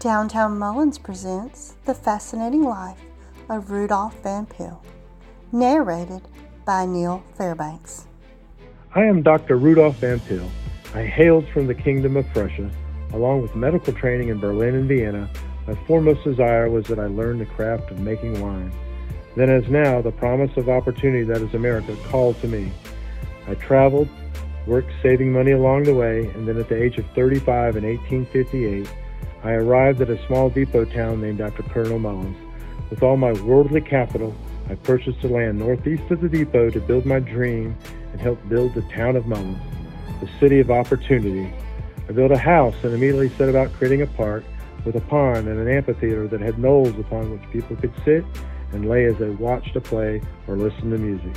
Downtown Mullins presents The Fascinating Life of Rudolph Vampill, narrated by Neil Fairbanks. I am Dr. Rudolph Vampill. I hailed from the Kingdom of Prussia. Along with medical training in Berlin and Vienna, my foremost desire was that I learn the craft of making wine. Then, as now, the promise of opportunity that is America called to me. I traveled, worked saving money along the way, and then at the age of 35 in 1858, I arrived at a small depot town named after Colonel Mullins. With all my worldly capital, I purchased the land northeast of the depot to build my dream and help build the town of Mullins, the city of opportunity. I built a house and immediately set about creating a park with a pond and an amphitheater that had knolls upon which people could sit and lay as they watched a play or listened to music.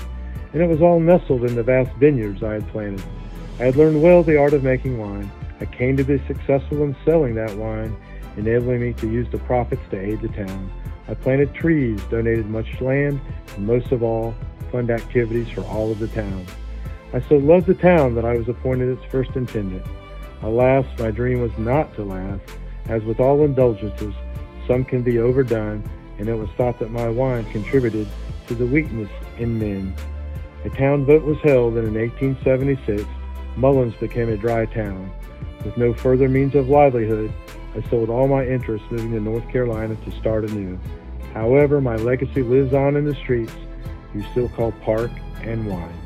And it was all nestled in the vast vineyards I had planted. I had learned well the art of making wine. I came to be successful in selling that wine, enabling me to use the profits to aid the town. I planted trees, donated much land, and most of all, fund activities for all of the town. I so loved the town that I was appointed its first intendant. Alas, my dream was not to last. As with all indulgences, some can be overdone, and it was thought that my wine contributed to the weakness in men. A town vote was held, and in 1876, Mullins became a dry town. With no further means of livelihood, I sold all my interests moving to North Carolina to start anew. However, my legacy lives on in the streets you still call park and wine.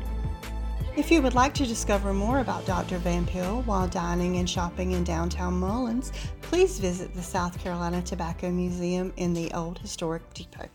If you would like to discover more about Dr. Vampill while dining and shopping in downtown Mullins, please visit the South Carolina Tobacco Museum in the Old Historic Depot.